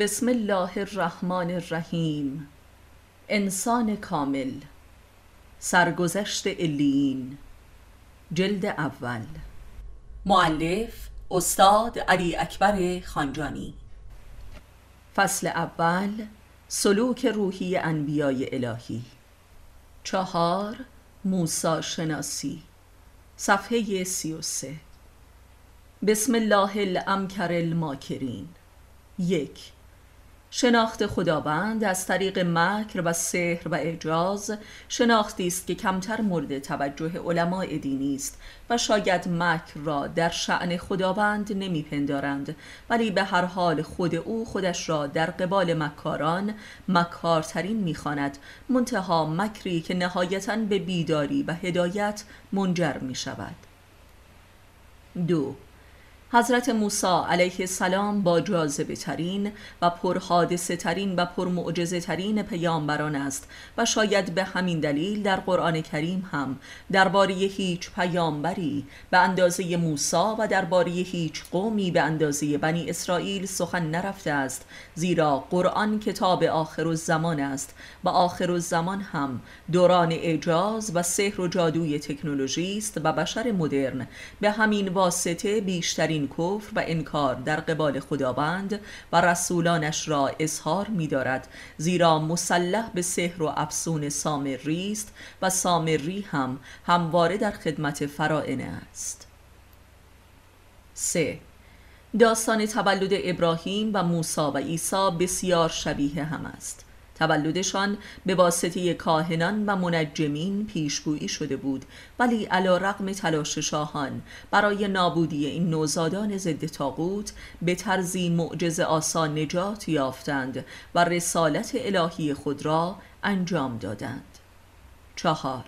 بسم الله الرحمن الرحیم. انسان کامل. سرگذشت الیین جلد اول. معلف استاد علی اکبر خانجانی. فصل اول. سلوک روحی انبیای الهی. چهار. موسا شناسی. صفحه سی و سه. بسم الله الامکر الماکرین. یک. شناخت خداوند از طریق مکر و سحر و اعجاز شناختی است که کمتر مورد توجه علماء دینی است و شاید مکر را در شعن خداوند نمیپندارند ولی به هر حال خود او خودش را در قبال مکاران مکارترین می‌خواند منتها مکری که نهایتا به بیداری و هدایت منجر می شود دو حضرت موسی علیه السلام با جاذبه ترین و پرحادثه ترین و پرمعجزه ترین پیامبران است و شاید به همین دلیل در قرآن کریم هم درباره هیچ پیامبری به اندازه موسی و درباره هیچ قومی به اندازه بنی اسرائیل سخن نرفته است زیرا قرآن کتاب آخر الزمان است و آخر الزمان هم دوران اعجاز و سحر و جادوی تکنولوژی است و بشر مدرن به همین واسطه بیشترین کفر و انکار در قبال خداوند و رسولانش را اظهار می دارد زیرا مسلح به سحر و افسون سامری است و سامری هم همواره در خدمت فرائنه است 3. داستان تولد ابراهیم و موسی و عیسی بسیار شبیه هم است تولدشان به واسطه کاهنان و منجمین پیشگویی شده بود ولی علا رقم تلاش شاهان برای نابودی این نوزادان ضد تاغوت به طرزی معجز آسان نجات یافتند و رسالت الهی خود را انجام دادند. چهار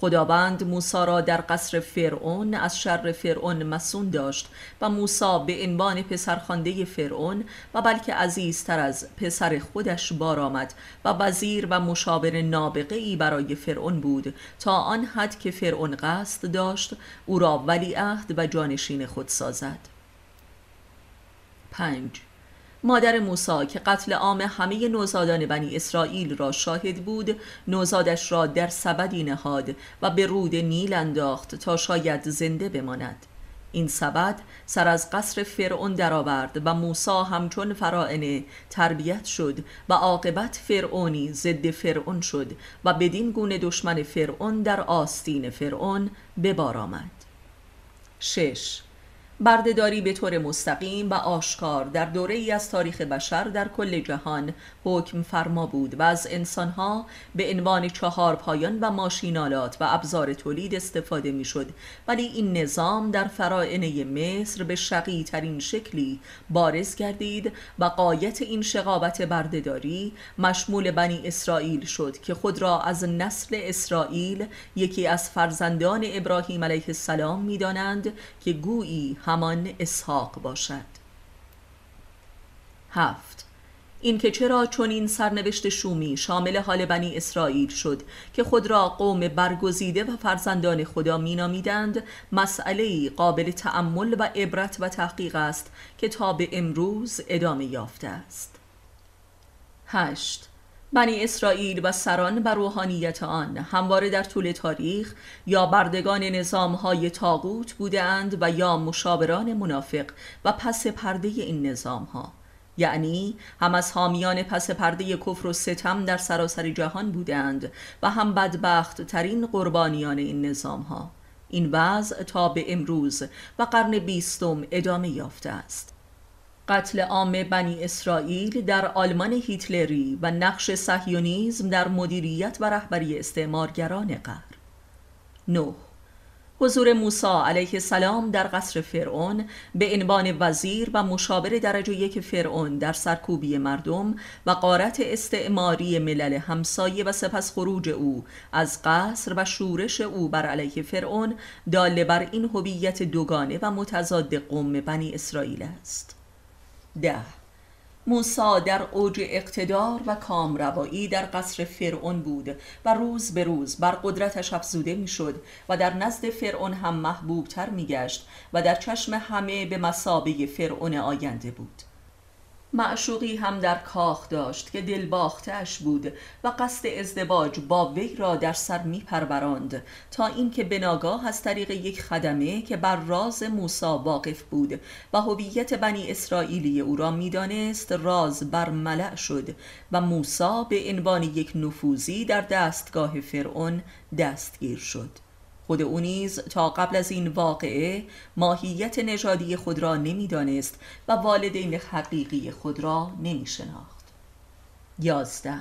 خداوند موسی را در قصر فرعون از شر فرعون مسون داشت و موسی به عنوان پسرخوانده فرعون و بلکه عزیزتر از پسر خودش بار آمد و وزیر و مشاور نابغه ای برای فرعون بود. تا آن حد که فرعون قصد داشت او را ولیعهد و جانشین خود سازد. پنج مادر موسی که قتل عام همه نوزادان بنی اسرائیل را شاهد بود نوزادش را در سبدی نهاد و به رود نیل انداخت تا شاید زنده بماند. این سبد سر از قصر فرعون درآورد و موسی همچون فرائنه تربیت شد و عاقبت فرعونی ضد فرعون شد و بدین گونه دشمن فرعون در آستین فرعون به بار آمد. شش بردهداری به طور مستقیم و آشکار در دوره ای از تاریخ بشر در کل جهان حکم فرما بود و از انسانها به عنوان چهار پایان و ماشینالات و ابزار تولید استفاده می‌شد. ولی این نظام در فرائنه مصر به شقی ترین شکلی بارز گردید و قایت این شقاوت بردهداری مشمول بنی اسرائیل شد که خود را از نسل اسرائیل یکی از فرزندان ابراهیم علیه السلام می‌دانند که گویی همان اسحاق باشد. هفت. اینکه چرا چون این سرنوشت شومی شامل حال بنی اسرائیل شد که خود را قوم برگزیده و فرزندان خدا مینامیدند مسئله قابل تأمل و عبرت و تحقیق است که تا به امروز ادامه یافته است. هشت. بنی اسرائیل و سران و روحانیت آن همواره در طول تاریخ یا بردگان نظامهای تاغوت بودند و یا مشاوران منافق و پس پرده این نظامها. یعنی هم از حامیان پس پرده کفر و ستم در سراسر جهان بودند و هم بدبخت ترین قربانیان این نظام ها این وضع تا به امروز و قرن بیستم ادامه یافته است. قتل عام بنی اسرائیل در آلمان هیتلری و نقش صهیونیسم در مدیریت و رهبری استعمارگران غرب. 9 حضور موسی علیه السلام در قصر فرعون به عنوان وزیر و مشاور درجه یک فرعون در سرکوبی مردم و قارت استعماری ملل همسایه و سپس خروج او از قصر و شورش او بر علیه فرعون داله بر این هویت دوگانه و متضاد قوم بنی اسرائیل است. ده. موسا در اوج اقتدار و کامروایی در قصر فرعون بود و روز به روز بر قدرتش افزوده می‌شد و در نزد فرعون هم محبوبتر میگشت و در چشم همه به مسابه فرعون آینده بود. معشوقی هم در کاخ داشت که دل باختش بود و قصد ازدواج با وی را در سر می پروراند تا اینکه بناگاه از طریق یک خدمه که بر راز موسا واقف بود و هویت بنی اسرائیلی او را می‌دانست راز بر ملع شد و موسا به عنوان یک نفوذی در دستگاه فرعون دستگیر شد. خود او نیز تا قبل از این واقعه ماهیت نژادی خود را نمی‌دانست و والدین حقیقی خود را نمی شناخت یازده.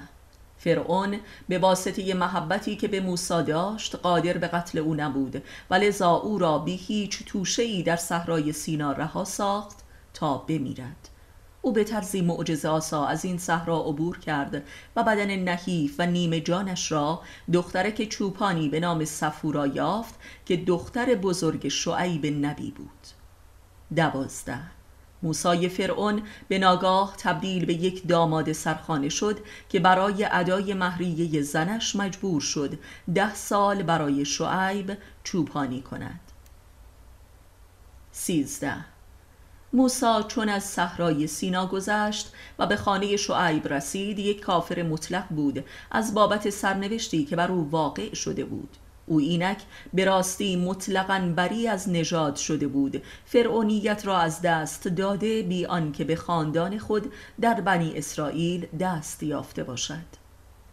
فرعون به واسطه محبتی که به موسی داشت قادر به قتل او نبود و لذا او را بی هیچ توشه در صحرای سینا رها ساخت تا بمیرد. او به طرزی معجزه آسا از این صحرا عبور کرد و بدن نحیف و نیمه جانش را دخترک چوپانی به نام صفورا یافت که دختر بزرگ شعیب نبی بود. دوازده. موسای فرعون به ناگاه تبدیل به یک داماد سرخانه شد که برای ادای مهریه زنش مجبور شد ده سال برای شعیب چوپانی کند. سیزده. موسا چون از صحرای سینا گذشت و به خانه شعیب رسید یک کافر مطلق بود از بابت سرنوشتی که بر او واقع شده بود. او اینک به راستی مطلقا بری از نژاد شده بود. فرعونیت را از دست داده بی آنکه به خاندان خود در بنی اسرائیل دست یافته باشد.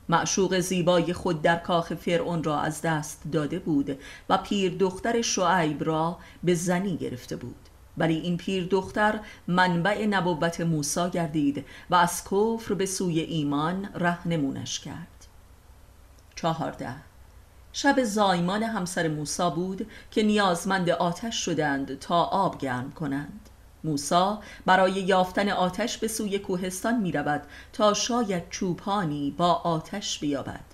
معشوق زیبای خود در کاخ فرعون را از دست داده بود و پیر دختر شعیب را به زنی گرفته بود. ولی این پیر دختر منبع نبوت موسا گردید و از کفر به سوی ایمان رهنمونش کرد. چهارده. شب زایمان همسر موسا بود که نیازمند آتش شدند تا آب گرم کنند. موسا برای یافتن آتش به سوی کوهستان می رود تا شاید چوپانی با آتش بیابد.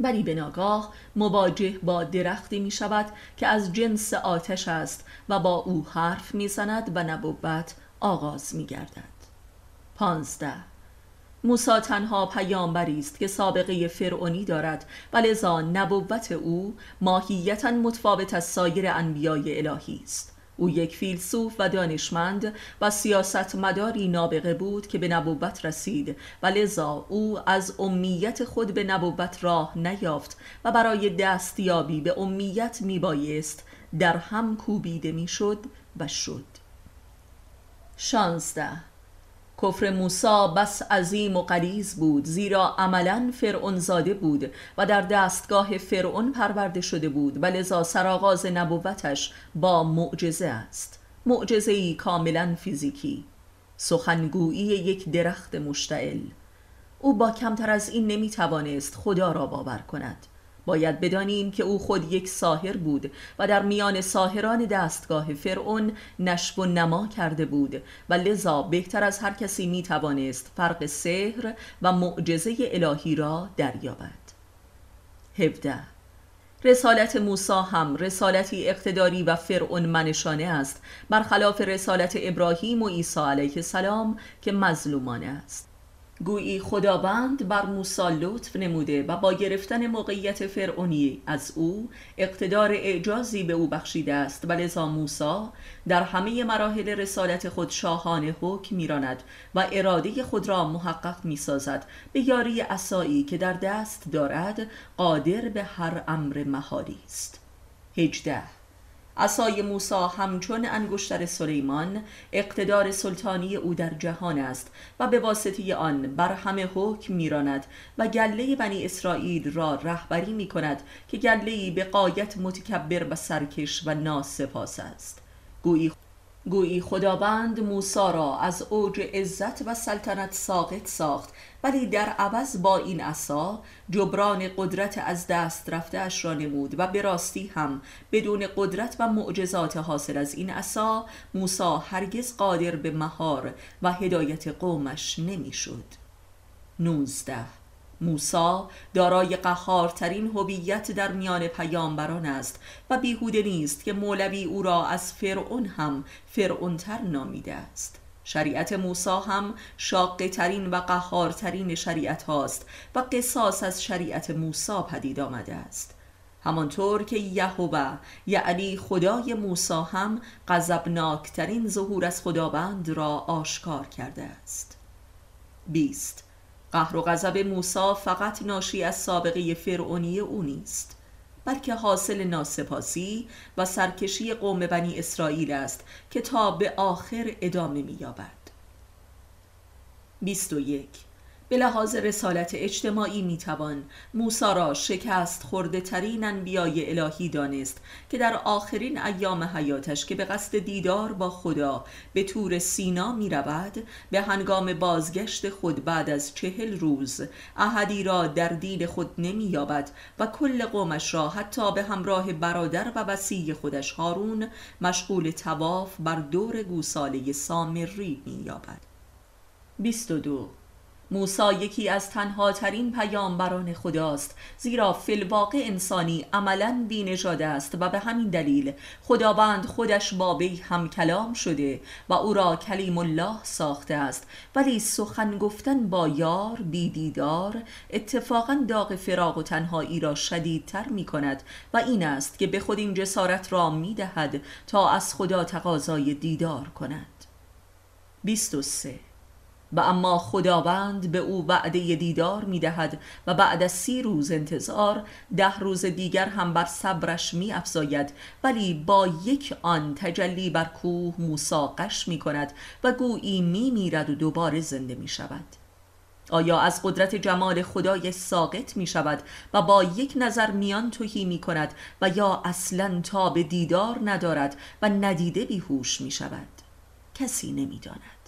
ولی به ناگاه مواجه با درختی می شود که از جنس آتش است و با او حرف می زند و نبوت آغاز می گردد پانزده. موسا تنها پیامبری است که سابقه فرعونی دارد و لذا نبوت او ماهیتا متفاوت از سایر انبیای الهی است. او یک فیلسوف و دانشمند و سیاست مداری نابغه بود که به نبوت رسید و لذا او از امیت خود به نبوت راه نیافت و برای دستیابی به امیت میبایست در هم کوبیده می‌شد و شد. شانزده کفر موسا بس عظیم و قریز بود زیرا عملا فرعون زاده بود و در دستگاه فرعون پرورده شده بود و لذا سرآغاز نبوتش با معجزه است. معجزه ای کاملا فیزیکی. سخنگویی یک درخت مشتعل. او با کمتر از این نمی‌توانست خدا را باور کند. باید بدانیم که او خود یک ساهر بود و در میان ساهران دستگاه فرعون نشب و نما کرده بود و لذا بهتر از هر کسی می توانست فرق سحر و معجزه الهی را دریابد. 17 رسالت موسی هم رسالتی اقتداری و فرعون منشانه است برخلاف رسالت ابراهیم و عیسی علیه السلام که مظلومانه است. گویی خداوند بر موسی لطف نموده و با گرفتن موقعیت فرعونی از او اقتدار اعجازی به او بخشیده است و لذا موسی در همه مراحل رسالت خود شاهانه حکم میراند و اراده خود را محقق می‌سازد به یاری اسایی که در دست دارد قادر به هر امر مهاری است. 18 عصای موسی همچون انگشتر سلیمان اقتدار سلطانی او در جهان است و به واسطه آن بر همه حکم میراند و گله بنی اسرائیل را رهبری می کند که گله به قایت متکبر و سرکش و ناسپاس است. گویی گویی خداوند موسا را از اوج عزت و سلطنت ساقط ساخت ولی در عوض با این عصا جبران قدرت از دست رفته اش را نمود و به راستی هم بدون قدرت و معجزات حاصل از این عصا موسا هرگز قادر به مهار و هدایت قومش نمی‌شد. 19 موسا دارای قهارترین هویت در میان پیامبران است و بیهوده نیست که مولوی او را از فرعون هم فرعونتر نامیده است شریعت موسا هم شاقه ترین و قهارترین شریعت هاست و قصاص از شریعت موسا پدید آمده است. همانطور که یهوه یعنی خدای موسی هم غضبناکترین ظهور از خداوند را آشکار کرده است. 20 قهر و غضب موسی فقط ناشی از سابقه فرعونی او نیست. بلکه حاصل ناسپاسی و سرکشی قوم بنی اسرائیل است که تا به آخر ادامه می‌یابد. 21 به لحاظ رسالت اجتماعی می‌توان موسا را شکست خورده ترین انبیای الهی دانست که در آخرین ایام حیاتش که به قصد دیدار با خدا به تور سینا می رود به هنگام بازگشت خود بعد از چهل روز احدی را در دین خود نمی یابد و کل قومش را حتی به همراه برادر و وسیع خودش هارون مشغول تواف بر دور گوساله سامری می یابد 22 موسا یکی از تنها ترین پیامبران خداست زیرا فلواقع انسانی عملا بینژاد است و به همین دلیل خداوند خودش با وی هم کلام شده و او را کلیم الله ساخته است. ولی سخن گفتن با یار بیدیدار اتفاقا داغ فراغ و تنهایی را شدیدتر می کند و این است که به خود این جسارت را می دهد تا از خدا تقاضای دیدار کند. 23 و اما خداوند به او وعده دیدار می دهد و بعد از سی روز انتظار ده روز دیگر هم بر صبرش می افزاید ولی با یک آن تجلی بر کوه موساقش می کند و گویی می میرد و دوباره زنده می شود آیا از قدرت جمال خدای ساقط می شود و با یک نظر میان توهی می کند و یا اصلا تا به دیدار ندارد و ندیده بیهوش می شود کسی نمی داند.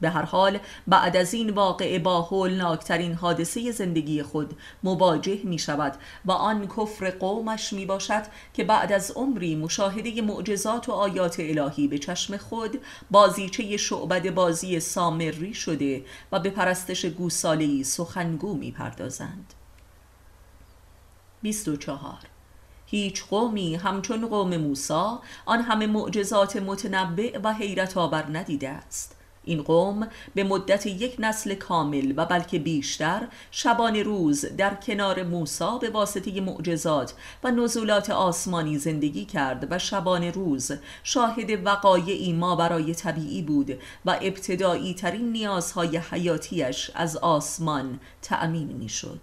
به هر حال بعد از این واقعه با هولناکترین حادثه زندگی خود مواجه می شود و آن کفر قومش می باشد که بعد از عمری مشاهده معجزات و آیات الهی به چشم خود بازیچه شعبد بازی سامری شده و به پرستش گوسالهی سخنگو می پردازند 24 هیچ قومی همچون قوم موسا آن همه معجزات متنبع و حیرت آور ندیده است. این قوم به مدت یک نسل کامل و بلکه بیشتر شبان روز در کنار موسا به واسطه معجزات و نزولات آسمانی زندگی کرد و شبان روز شاهد وقایعی ما برای طبیعی بود و ابتدایی ترین نیازهای حیاتیش از آسمان تأمین می شد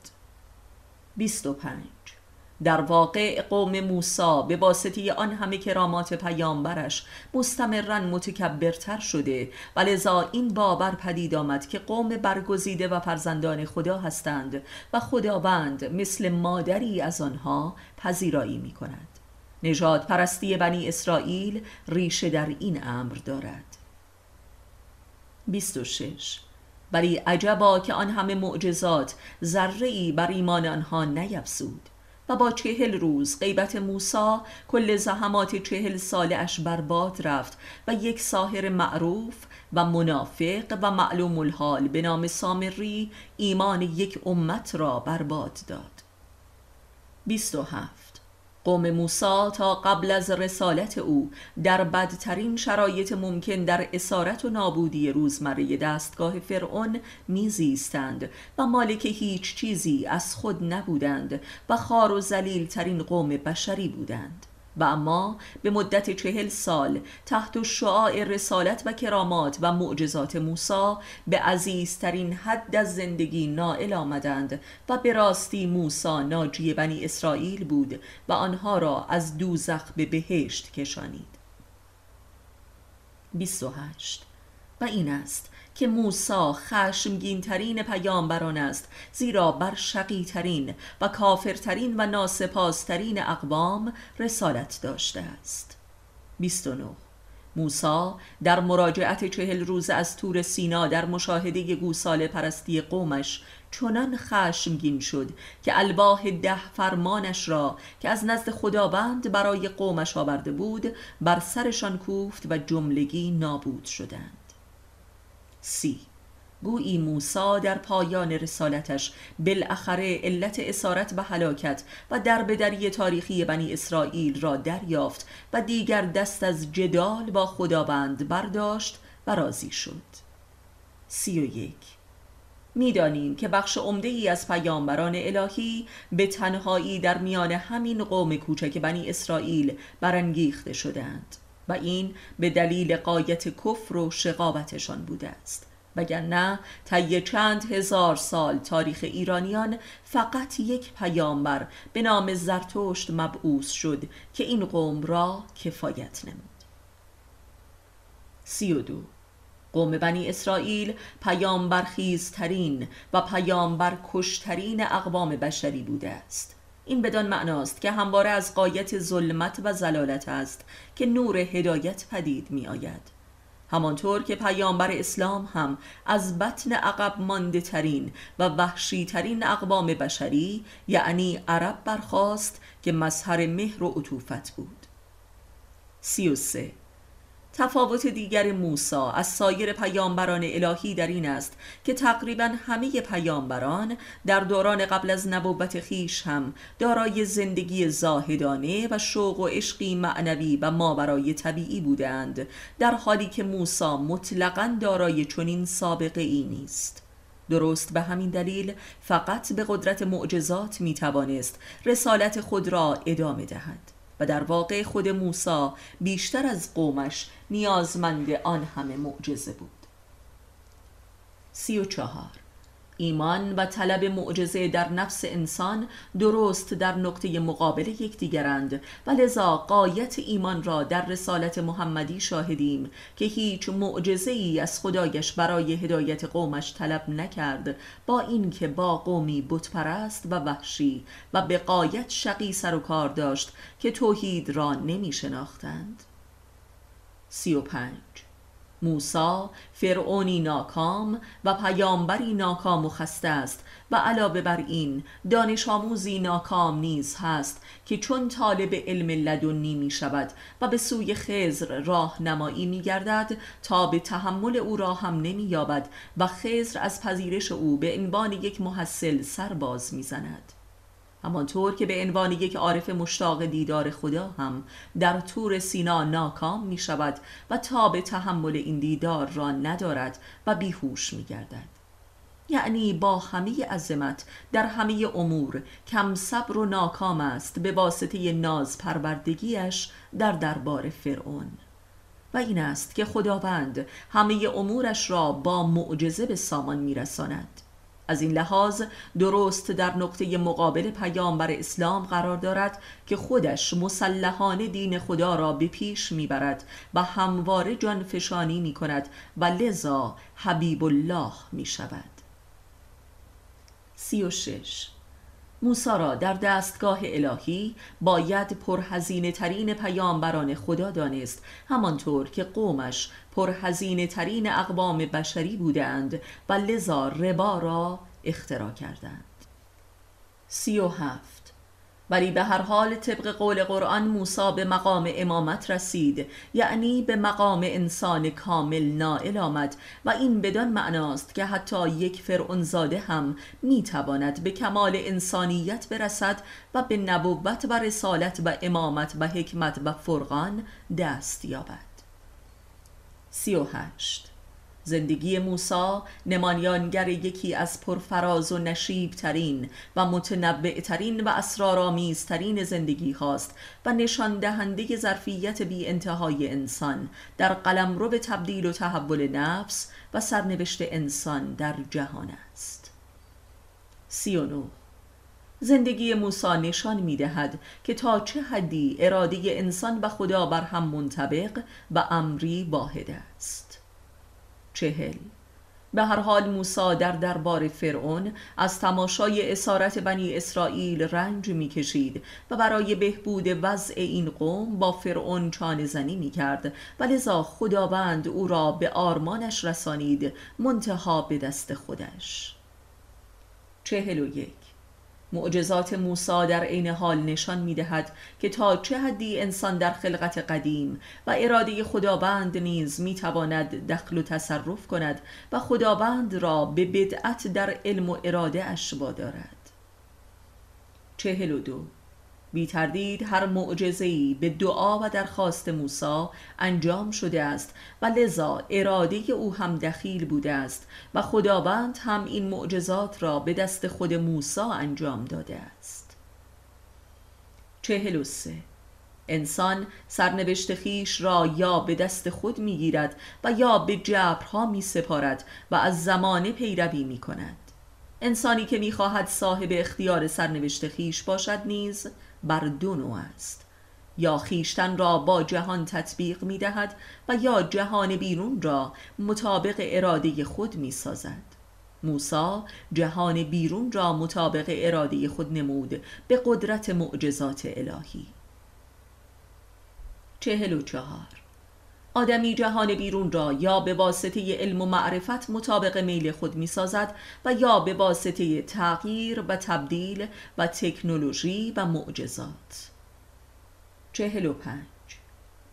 25 در واقع قوم موسا به واسطه آن همه کرامات پیامبرش مستمرا متکبرتر شده. و لذا این باور پدید آمد که قوم برگزیده و فرزندان خدا هستند و خداوند مثل مادری از آنها پذیرایی می کند نجات پرستی بنی اسرائیل ریشه در این امر دارد. 26 ولی عجبا که آن همه معجزات ذره بر ایمان آنها نیفزود. و با چهل روز غیبت موسا کل زحمات چهل ساله اش برباد رفت و یک ساهر معروف و منافق و معلوم الحال به نام سامری ایمان یک امت را برباد داد. 27 قوم موسا تا قبل از رسالت او در بدترین شرایط ممکن در اسارت و نابودی روزمره دستگاه فرعون میزیستند و مالک هیچ چیزی از خود نبودند و خار و زلیل ترین قوم بشری بودند. و اما به مدت چهل سال تحت شعاع رسالت و کرامات و معجزات موسی به عزیزترین حد از زندگی نائل آمدند و به راستی موسی ناجی بنی اسرائیل بود و آنها را از دوزخ به بهشت کشانید. 28 و این است که موسا خشمگین ترین پیامبران است زیرا بر شقی ترین و کافرترین و ناسپاسترین اقوام رسالت داشته است. 29 موسا در مراجعت چهل روز از تور سینا در مشاهده گوسال پرستی قومش چنان خشمگین شد که الواح ده فرمانش را که از نزد خداوند برای قومش آورده بود بر سرشان کوفت و جملگی نابود شدند. سی. گویی موسا در پایان رسالتش بالاخره علت اسارت و هلاکت و دربدری تاریخی بنی اسرائیل را دریافت و دیگر دست از جدال با خداوند برداشت و راضی شد. سی و یک. می‌دانیم که بخش عمده ای از پیامبران الهی به تنهایی در میان همین قوم کوچک بنی اسرائیل برانگیخته شدند و این به دلیل قایت کفر و شقاوتشان بوده است. وگرنه طی چند هزار سال تاریخ ایرانیان فقط یک پیامبر به نام زرتشت مبعوث شد که این قوم را کفایت نمود. سی و دو. قوم بنی اسرائیل پیامبرخیزترین و پیامبرکشترین اقوام بشری بوده است. این بدان معناست که همواره از قایت ظلمت و زلالت است که نور هدایت پدید می آید همانطور که پیامبر اسلام هم از بطن عقب مانده ترین و وحشی ترین اقوام بشری یعنی عرب برخواست که مظهر مهر و عطوفت بود. سی و سه تفاوت دیگر موسی از سایر پیامبران الهی در این است که تقریبا همه پیامبران در دوران قبل از نبوت خیش هم دارای زندگی زاهدانه و شوق و عشقی معنوی و ماورای طبیعی بودند در حالی که موسی مطلقا دارای چنین سابقه ای نیست. درست به همین دلیل فقط به قدرت معجزات می توانست رسالت خود را ادامه دهد. در واقع خود موسی بیشتر از قومش نیازمند آن همه معجزه بود. سی و چهار. ایمان و طلب معجزه در نفس انسان درست در نقطه مقابل یکدیگرند. و لذا قایت ایمان را در رسالت محمدی شاهدیم که هیچ معجزه ای از خدایش برای هدایت قومش طلب نکرد. با اینکه با قومی بتپرست و وحشی و به قایت شقی سر و کار داشت که توحید را نمی شناختند سی و پنج. موسا فرعونی ناکام و پیامبری ناکام و خسته است. و علاوه بر این دانش آموزی ناکام نیز هست که چون طالب علم لدنی می شود و به سوی خزر راهنمایی می گردد تا به تحمل او را هم نمی یابد و خزر از پذیرش او به عنوان یک محصل سرباز می زند همانطور که به عنوان یک عارف مشتاق دیدار خدا هم در طور سینا ناکام می شود و تا به تحمل این دیدار را ندارد و بیهوش می گردد یعنی با همه عظمت در همه امور کم صبر و ناکام است به واسطه ناز پروردگیش در دربار فرعون. و این است که خداوند همه امورش را با معجزه به سامان میرساند. از این لحاظ درست در نقطه مقابل پیامبر اسلام قرار دارد که خودش مسلحانه دین خدا را به پیش می‌برد و همواره جانفشانی می کند و لذا حبیب الله می شود سی و شش موسی را در دستگاه الهی باید پرهزینه ترین پیامبران خدا دانست همانطور که قومش پرهزینه ترین اقوام بشری بودند و لذا ربا را اختراع کردند. سی و هفت. ولی به هر حال طبق قول قرآن موسی به مقام امامت رسید یعنی به مقام انسان کامل نائل آمد و این بدان معناست که حتی یک فرعون زاده هم می‌تواند به کمال انسانیت برسد و به نبوت و رسالت و امامت و حکمت و فرقان دست یابد. سی و هشت زندگی موسی نمانیانگر یکی از پرفراز و نشیب ترین و متنبع ترین و اسرارآمیزترین زندگی هاست و نشان دهنده ظرفیت بی انتهای انسان در قلمرو به تبدیل و تحول نفس و سرنوشت انسان در جهان است. سی زندگی موسی نشان می دهد که تا چه حدی اراده انسان و خدا بر هم منطبق و امری واحد است. چهل. به هر حال موسی در دربار فرعون از تماشای اسارت بنی اسرائیل رنج می‌کشید و برای بهبود وضع این قوم با فرعون چانه زنی می کرد و لذا خداوند او را به آرمانش رسانید منتها به دست خودش. چهل و یک. معجزات موسی در عین حال نشان می دهد که تا چه حدی انسان در خلقت قدیم و اراده خداوند نیز می تواند دخل و تصرف کند و خداوند را به بدعت در علم و اراده اش وادارد. چهل و دو بی تردید هر معجزه‌ای به دعا و درخواست موسی انجام شده است و لذا اراده او هم دخیل بوده است و خداوند هم این معجزات را به دست خود موسی انجام داده است. چهل و سه. انسان سرنوشت خیش را یا به دست خود می‌گیرد و یا به جبرها می سپارد و از زمانه پیروی می کند انسانی که می‌خواهد صاحب اختیار سرنوشت خیش باشد نیز بر دو نوع است. یا خیشتن را با جهان تطبیق می دهد و یا جهان بیرون را مطابق اراده خود می سازد موسا جهان بیرون را مطابق اراده خود نمود به قدرت معجزات الهی. چهل و چهار. آدمی جهان بیرون را یا به واسطه علم و معرفت مطابق میل خود می سازد و یا به واسطه تغییر و تبدیل و تکنولوژی و معجزات. چهل و پنج.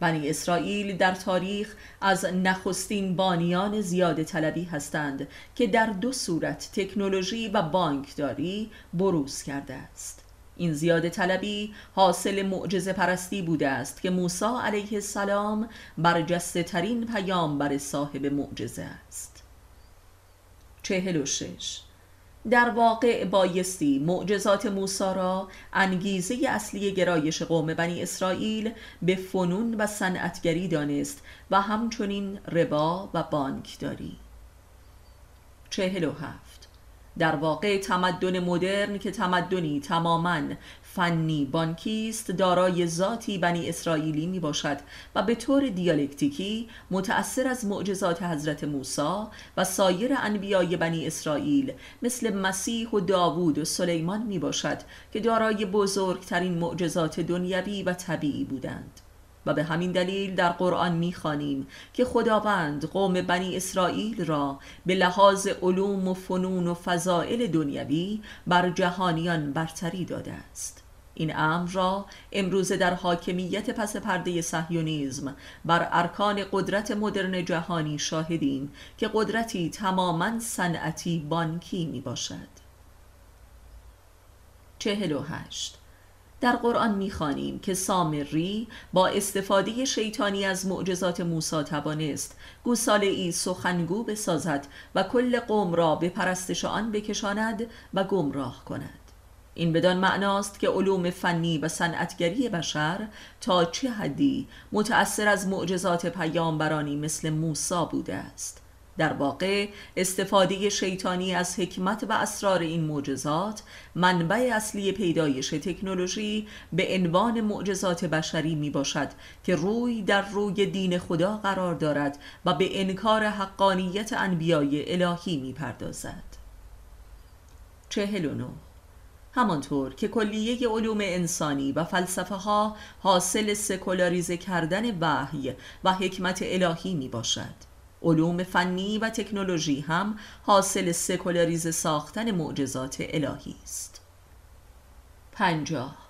بنی اسرائیل در تاریخ از نخستین بانیان زیاد طلبی هستند که در دو صورت تکنولوژی و بانکداری بروز کرده است. این زیاده طلبی حاصل معجزه پرستی بوده است که موسی علیه السلام برجسته ترین پیامبر صاحب معجزه است. چهل و شش. در واقع بایستی معجزات موسی را انگیزه اصلی گرایش قوم بنی اسرائیل به فنون و صنعتگری دانست و همچنین ربا و بانکداری. چهل و هفت. در واقع تمدن مدرن که تمدنی تماما فنی بانکی است دارای ذاتی بنی اسرائیلی می باشد و به طور دیالکتیکی متأثر از معجزات حضرت موسی و سایر انبیای بنی اسرائیل مثل مسیح و داوود و سلیمان می باشد که دارای بزرگترین معجزات دنیوی و طبیعی بودند. و به همین دلیل در قرآن می‌خوانیم که خداوند قوم بنی اسرائیل را به لحاظ علوم و فنون و فضائل دنیوی بر جهانیان برتری داده است. این امر را امروزه در حاکمیت پس پرده صهیونیسم بر ارکان قدرت مدرن جهانی شاهدیم که قدرتی تماما صنعتی بانکی می باشد چهل و هشت. در قرآن می‌خوانیم که سامری با استفاده شیطانی از معجزات موسی توانست گوساله ای سخنگو بسازد و کل قوم را به پرستش آن بکشاند و گمراه کند. این بدان معناست که علوم فنی و صنعتگری بشر تا چه حدی متأثر از معجزات پیامبرانی مثل موسی بوده است. در واقع استفاده شیطانی از حکمت و اسرار این معجزات منبع اصلی پیدایش تکنولوژی به عنوان معجزات بشری می باشد که روی در روی دین خدا قرار دارد و به انکار حقانیت انبیای الهی می پردازد چهل همانطور که کلیه علوم انسانی و فلسفه ها حاصل سکولاریزه کردن وحی و حکمت الهی می باشد علوم فنی و تکنولوژی هم حاصل سکولاریز ساختن معجزات الهی است. پنجاه.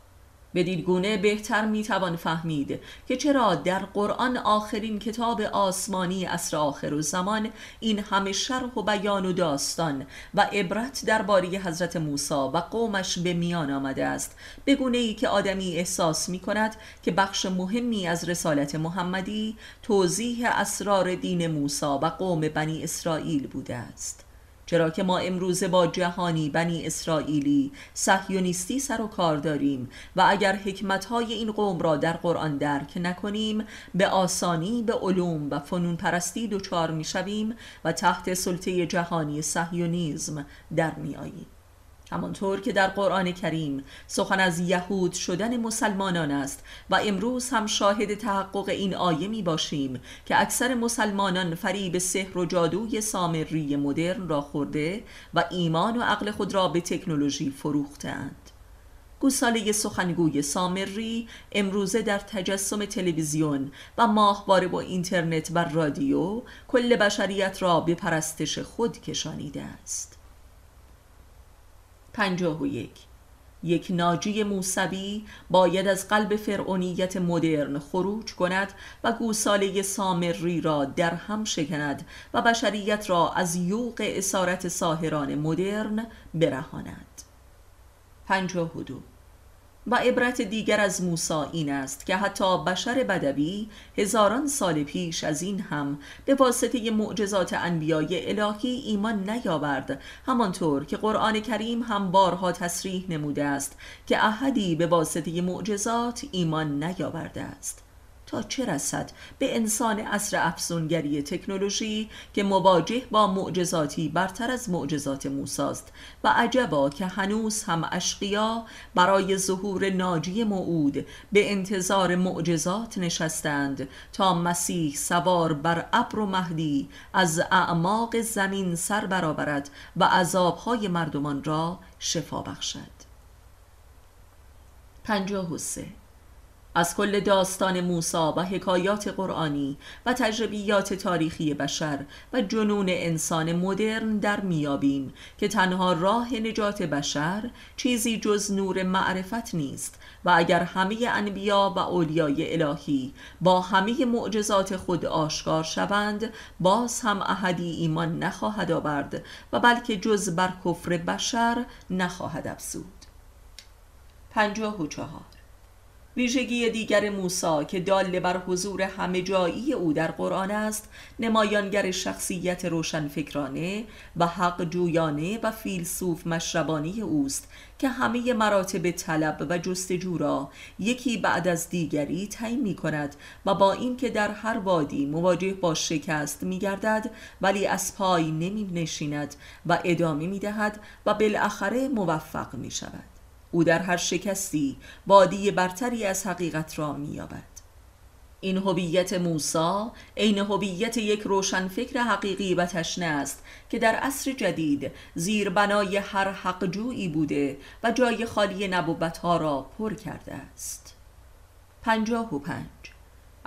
بدین گونه بهتر می‌توان فهمید که چرا در قرآن آخرین کتاب آسمانی اصر آخر و زمان این همه شرح و بیان و داستان و عبرت درباره حضرت موسی و قومش به میان آمده است. به گونه ای که آدمی احساس می کند که بخش مهمی از رسالت محمدی توضیح اسرار دین موسی و قوم بنی اسرائیل بوده است. چرا که ما امروزه با جهانی بنی اسرائیلی صهیونیستی سر و کار داریم و اگر حکمتهای این قوم را در قرآن درک نکنیم به آسانی به علوم و فنون پرستی دچار می‌شویم و تحت سلطه جهانی صهیونیزم در میآییم. همانطور که در قرآن کریم سخن از یهود شدن مسلمانان است و امروز هم شاهد تحقق این آیه می باشیم که اکثر مسلمانان فریب سحر و جادوی سامری مدرن را خورده و ایمان و عقل خود را به تکنولوژی فروختند. گوساله سخنگوی سامری امروزه در تجسم تلویزیون و ماهواره با اینترنت و رادیو کل بشریت را به پرستش خود کشانیده است. پنجاه و یک. یک ناجی موسوی باید از قلب فرعونیت مدرن خروج کند و گوساله سامری را در هم شکند و بشریت را از یوق اسارت ساهران مدرن برهاند. پنجاه و عبرت دیگر از موسی این است که حتی بشر بدوی هزاران سال پیش از این هم به واسطه معجزات انبیای الهی ایمان نیاورد همانطور که قرآن کریم هم بارها تصریح نموده است که احدی به واسطه معجزات ایمان نیاورده است. تا چه رسد؟ به انسان عصر افزونگری تکنولوژی که مواجه با معجزاتی برتر از معجزات موساست و عجبا که هنوز هم اشقیا برای ظهور ناجی موعود به انتظار معجزات نشستند تا مسیح سوار بر ابر و مهدی از اعماق زمین سر برآورد و عذابهای مردمان را شفا بخشد. پنجاه و سه. از کل داستان موسا و حکایات قرآنی و تجربیات تاریخی بشر و جنون انسان مدرن در میابیم که تنها راه نجات بشر چیزی جز نور معرفت نیست و اگر همه انبیا و اولیای الهی با همه معجزات خود آشکار شوند باز هم احدی ایمان نخواهد آورد و بلکه جز بر کفر بشر نخواهد افزود. پنجاه و چهار ویژگی دیگر موسی که دال بر حضور همه جایی او در قرآن است نمایانگر شخصیت روشنفکرانه و حق جویانه و فیلسوف مشربانی اوست که همه مراتب طلب و جستجو را یکی بعد از دیگری تعیین می کند و با اینکه در هر وادی مواجه با شکست می گردد ولی از پای نمی نشیند و ادامه می دهد و بالاخره موفق می شود او در هر شکستی بادی برتری از حقیقت را مییابد. این هویت موسا عین هویت یک روشنفکر حقیقی و تشنه است که در عصر جدید زیر بنای هر حق جویی بوده و جای خالی نبوتها را پر کرده است. پنجاه و پنج.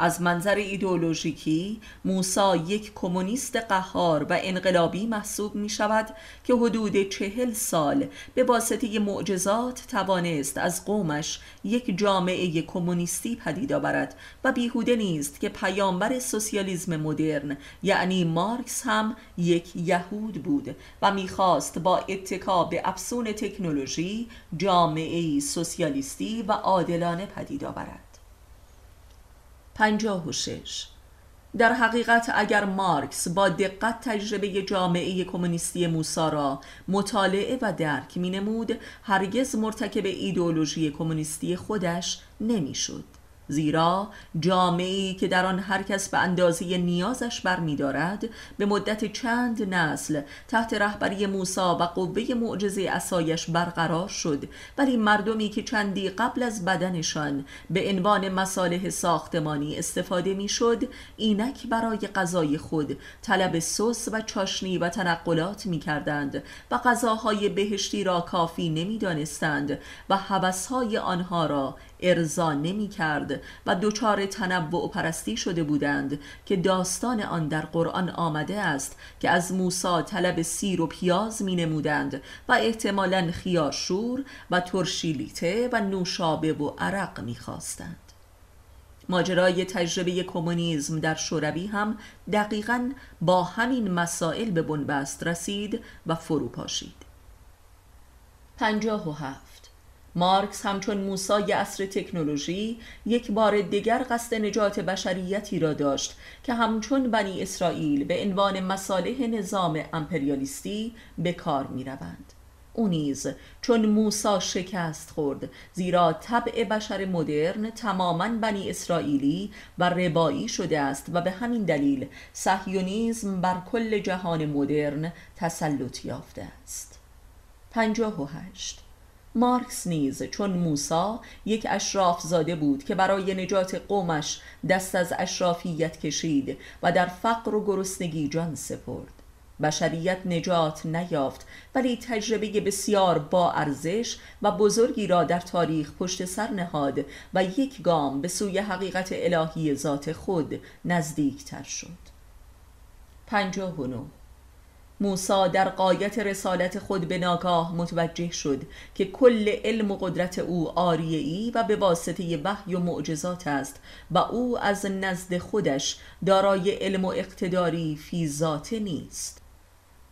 از منظر ایدئولوژیکی موسا یک کمونیست قهار و انقلابی محسوب می شود که حدود چهل سال به واسطه معجزات توانست از قومش یک جامعه کمونیستی پدید آورد و بیهوده نیست که پیامبر سوسیالیسم مدرن یعنی مارکس هم یک یهود بود و می‌خواست با اتکا به افسون تکنولوژی جامعه سوسیالیستی و عادلانه پدید آورد. پنجاه و شش در حقیقت اگر مارکس با دقت تجربه جامعه کمونیستی موسا را مطالعه و درک می نمود هرگز مرتکب ایدئولوژی کمونیستی خودش نمی‌شد. زیرا جامعی که در آن هر کس به اندازه نیازش برمیدارد به مدت چند نسل تحت رهبری موسا و قوه معجزه اسایش برقرار شد. ولی مردمی که چندی قبل از بدنشان به عنوان مصالح ساختمانی استفاده می‌شد اینک برای غذای خود طلب سس و چاشنی و تنقلات می کردند و غذاهای بهشتی را کافی نمی‌دانستند و حوثهای آنها را ارضا نمی کرد و دچار تنوع و پرستی شده بودند که داستان آن در قرآن آمده است که از موسی طلب سیر و پیاز می نمودند و احتمالا خیاشور و ترشیلیته و نوشابه و عرق می خواستند. ماجرای تجربه کمونیسم در شوروی هم دقیقا با همین مسائل به بنبست رسید و فروپاشید. 57 مارکس همچون موسای عصر تکنولوژی یک بار دیگر قصد نجات بشریتی را داشت که همچون بنی اسرائیل به عنوان مصالح نظام امپریالیستی به کار می روند. او نیز چون موسا شکست خورد زیرا طبع بشر مدرن تماما بنی اسرائیلی و ربایی شده است و به همین دلیل صهیونیزم بر کل جهان مدرن تسلط یافته است پنجاه و هشت مارکس نیز چون موسا یک اشراف زاده بود که برای نجات قومش دست از اشرافیت کشید و در فقر و گرسنگی جان سپرد. بشریت نجات نیافت ولی تجربه بسیار با ارزش و بزرگی را در تاریخ پشت سر نهاد و یک گام به سوی حقیقت الهی ذات خود نزدیکتر شد. پنجاه و موسا در قایت رسالت خود به ناگاه متوجه شد که کل علم و قدرت او آریعی و به واسطه وحی و معجزات است و او از نزد خودش دارای علم و اقتداری فی ذاته نیست.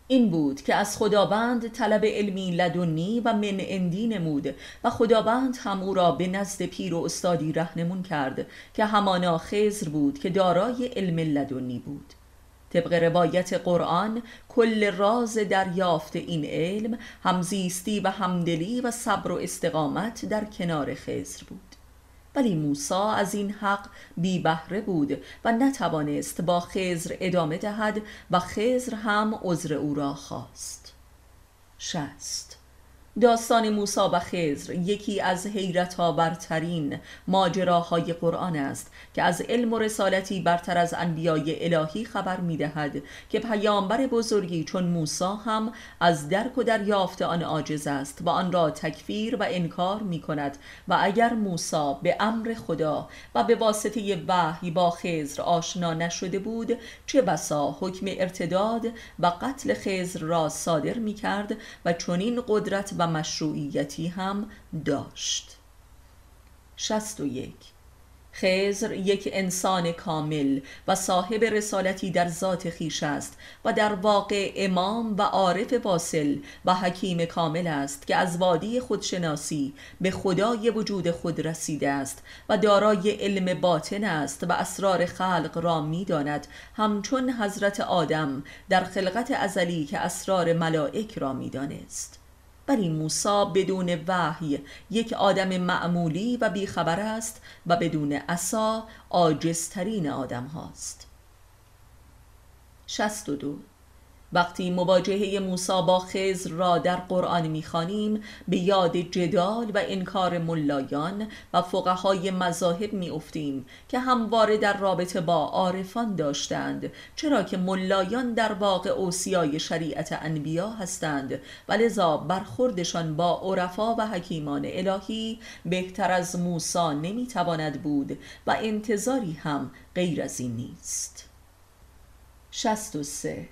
این بود که از خداوند طلب علمی لدنی و من اندی نمود و خداوند هم او را به نزد پیر و استادی رهنمون کرد که همانا خزر بود که دارای علم لدنی بود. طبق روایت قرآن کل راز دریافت این علم همزیستی و همدلی و صبر و استقامت در کنار خزر بود. ولی موسی از این حق بی بهره بود و نتوانست با خزر ادامه دهد و خزر هم عذر او را خواست. شست داستان موسا و خزر یکی از حیرت آورترین ماجراهای قرآن است که از علم و رسالتی برتر از انبیای الهی خبر می دهد که پیامبر بزرگی چون موسا هم از درک و دریافت آن عاجز است و آن را تکفیر و انکار می کند و اگر موسا به امر خدا و به واسطه وحی با خزر آشنا نشده بود چه بسا حکم ارتداد و قتل خزر را صادر می کرد و چنین قدرت و مشروعیتی هم داشت. 61 خزر یک انسان کامل و صاحب رسالتی در ذات خیش است و در واقع امام و عارف واصل و حکیم کامل است که از وادی خودشناسی به خدای وجود خود رسیده است و دارای علم باطن است و اسرار خلق را می‌داند. همچون حضرت آدم در خلقت ازلی که اسرار ملائک را می‌دانست. ولی موسا بدون وحی. یک آدم معمولی و بیخبر است و بدون عصا عاجزترین آدم هاست. 62 وقتی مواجهه موسی با خزر را در قرآن می‌خوانیم به یاد جدال و انکار ملایان و فقهای مذاهب میافتیم که همواره در رابطه با عارفان داشتند. چرا که ملایان در واقع اوصیای شریعت انبیا هستند و لذا برخوردشان با عرفا و حکیمان الهی بهتر از موسی نمی‌تواند بود و انتظاری هم غیر از این نیست. 63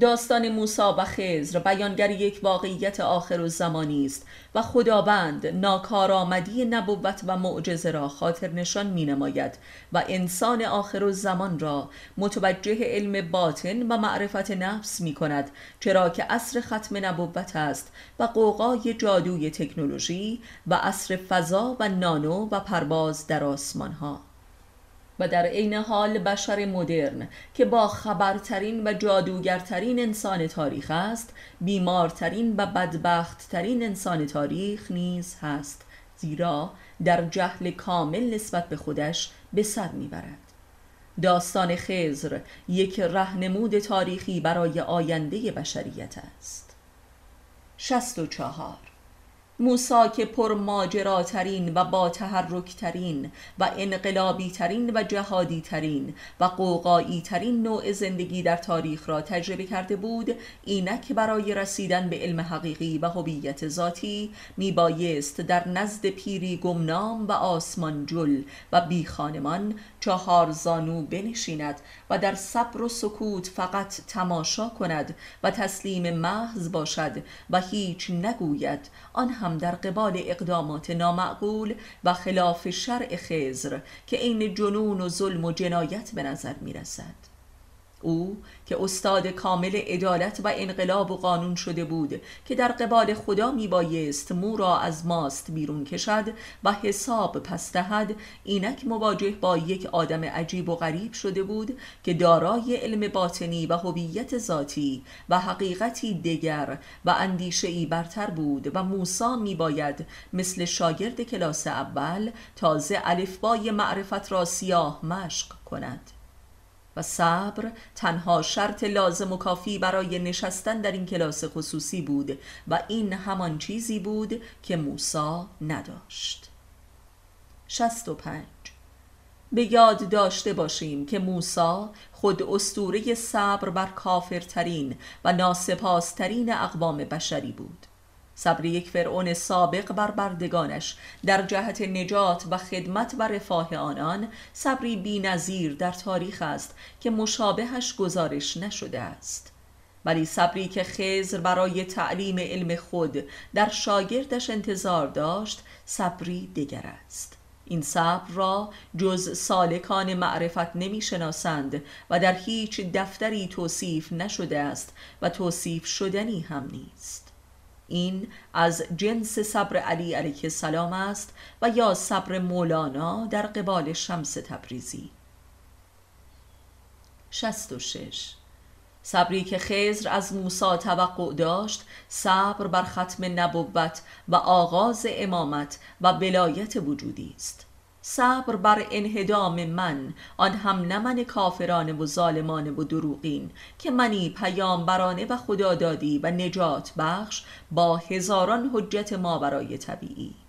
داستان موسا و خزر بیانگر یک واقعیت آخر و زمانی است و خداوند ناکارآمدی نبوت و معجزه را خاطر نشان می نماید و انسان آخر و زمان را متوجه علم باطن و معرفت نفس می کند چرا که عصر ختم نبوت است و قوقای جادوی تکنولوژی و عصر فضا و نانو و پرواز در آسمان ها و در عین حال بشر مدرن که با خبرترین و جادوگرترین انسان تاریخ است بیمارترین و بدبختترین انسان تاریخ نیز هست زیرا در جهل کامل نسبت به خودش به سر می‌برد. داستان خزر یک رهنمود تاریخی برای آینده بشریت است. 64 موسا که پر ماجراترین و با تحرک ترین و انقلابی ترین و جهادی ترین و قوقایی ترین نوع زندگی در تاریخ را تجربه کرده بود اینک برای رسیدن به علم حقیقی و هویت ذاتی میبایست در نزد پیری گمنام و آسمان جل و بی خانمان چهار زانو بنشیند و در صبر و سکوت فقط تماشا کند و تسلیم محض باشد و هیچ نگوید. آن هم در قبال اقدامات نامعقول و خلاف شرع خزر که عین جنون و ظلم و جنایت به نظر می رسد او که استاد کامل عدالت و انقلاب و قانون شده بود که در قبال خدا می بایست مو را از ماست بیرون کشد و حساب پس دهد اینک مواجه با یک آدم عجیب و غریب شده بود که دارای علم باطنی و هویت ذاتی و حقیقتی دیگر و اندیشه ای برتر بود و موسا می باید مثل شاگرد کلاس اول تازه الفبای معرفت را سیاه مشق کند. و صبر تنها شرط لازم و کافی برای نشستن در این کلاس خصوصی بود و این همان چیزی بود که موسا نداشت. 65 به یاد داشته باشیم که موسا خود استوره صبر بر کافرترین و ناسپاسترین اقوام بشری بود. صبر یک فرعون سابق بر بردگانش. در جهت نجات و خدمت و رفاه آنان صبری بی نظیر در تاریخ است که مشابهش گزارش نشده است. ولی صبری که خزر برای تعلیم علم خود در شاگردش انتظار داشت صبری دیگر است. این صبر را جز سالکان معرفت نمی شناسند و در هیچ دفتری توصیف نشده است و توصیف شدنی هم نیست. این از جنس صبر علی علیه السلام است و یا صبر مولانا در قبال شمس تبریزی. 66 صبری که خزر از موسی توقع داشت صبر بر ختم نبوت و آغاز امامت و بلایت وجودی است. صبر بر انهدام من. آن هم نمن کافران و ظالمان و دروغین. که منی پیامبرانه و خدادادی و نجات بخش با هزاران حجت ما برای طبیعی.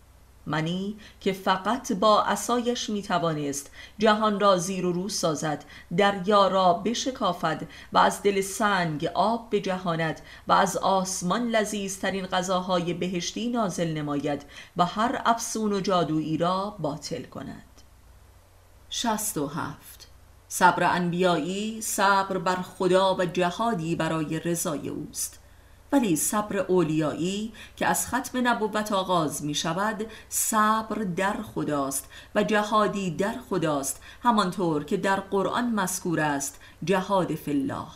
منی که فقط با اسایش می توانست جهان را زیر و رو سازد دریا را بشکافد و از دل سنگ آب بجهاند و از آسمان لذیذترین غذاهای بهشتی نازل نماید و هر افسون و جادویی را باطل کند. شست و هفت. صبر انبیایی صبر بر خدا و جهادی برای رضای اوست. ولی صبر اولیایی که از ختم نبوت آغاز می شود صبر در خداست و جهادی در خداست همانطور که در قرآن مذکور است جهاد الله.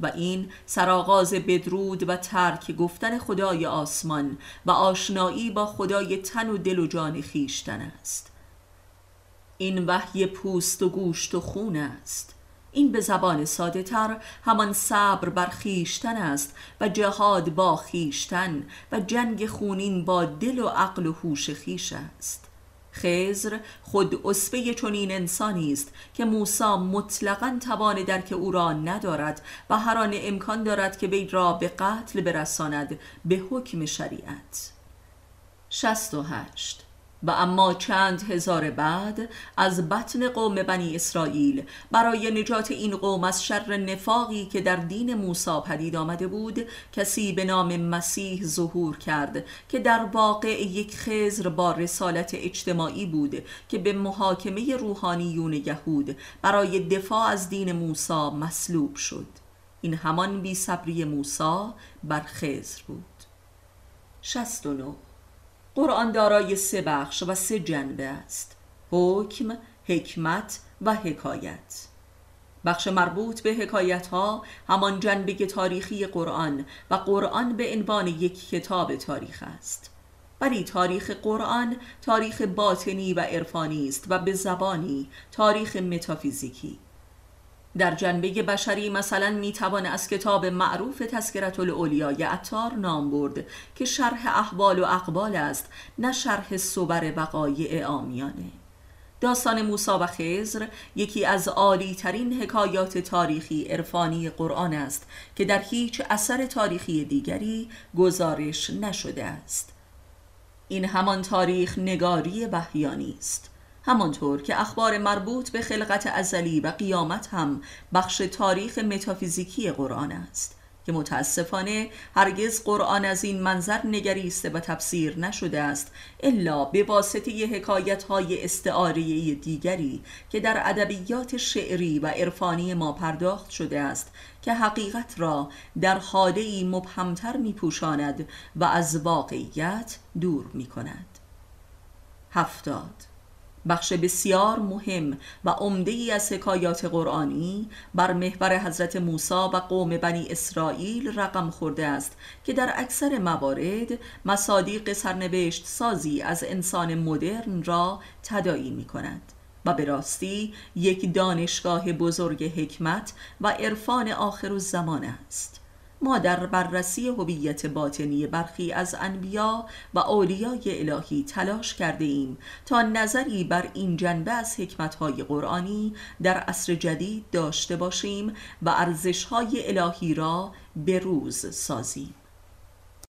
و این سرآغاز بدرود و ترک گفتن خدای آسمان و آشنایی با خدای تن و دل و جان خیشتن است. این وحی پوست و گوشت و خون است. این به زبان ساده تر همان صبر بر خیشتن است و جهاد با خیشتن و جنگ خونین با دل و عقل و هوش خیش است. خزر خود اصفه چنین انسانی است که موسی مطلقا توان درک او را ندارد و هر آن امکان دارد که وی را به قتل برساند به حکم شریعت. 68 و اما چند هزار بعد از بطن قوم بنی اسرائیل برای نجات این قوم از شر نفاقی که در دین موسی پدید آمده بود کسی به نام مسیح ظهور کرد که در واقع یک خزر با رسالت اجتماعی بود که به محاکمه روحانیون یهود برای دفاع از دین موسی مصلوب شد. این همان بی صبری موسی بر خزر بود. 69 قرآن دارای سه بخش و سه جنبه است حکم، حکمت و حکایت. بخش مربوط به حکایت ها همان جنبه تاریخی قرآن و قرآن به عنوان یک کتاب تاریخ است. ولی تاریخ قرآن تاریخ باطنی و عرفانی است و به زبانی تاریخ متافیزیکی. در جنبه بشری مثلا می‌توان از کتاب معروف تذکرت الاولیای عطار نام برد که شرح احوال و اقبال است نه شرح صور وقایع آمیانه داستان موسا و خزر یکی از عالی ترین حکایات تاریخی عرفانی قرآن است که در هیچ اثر تاریخی دیگری گزارش نشده است. این همان تاریخ نگاری بهیانی است. همانطور که اخبار مربوط به خلقت ازلی و قیامت هم بخش تاریخ متافیزیکی قرآن است که متاسفانه هرگز قرآن از این منظر نگریسته و تفسیر نشده است الا به واسطه حکایت های استعاره دیگری که در ادبیات شعری و عرفانی ما پرداخت شده است که حقیقت را در حاله مبهمتر می و از واقعیت دور می کند هفتاد بخش بسیار مهم و عمده ای از حکایات قرآنی بر محور حضرت موسی و قوم بنی اسرائیل رقم خورده است که در اکثر موارد مصادیق سرنوشت سازی از انسان مدرن را تدایی می کند و به راستی یک دانشگاه بزرگ حکمت و عرفان آخر الزمان است. ما در بررسی هویت باطنی برخی از انبیا و اولیای الهی تلاش کرده ایم تا نظری بر این جنبه از حکمتهای قرآنی در عصر جدید داشته باشیم و ارزشهای الهی را به روز سازیم.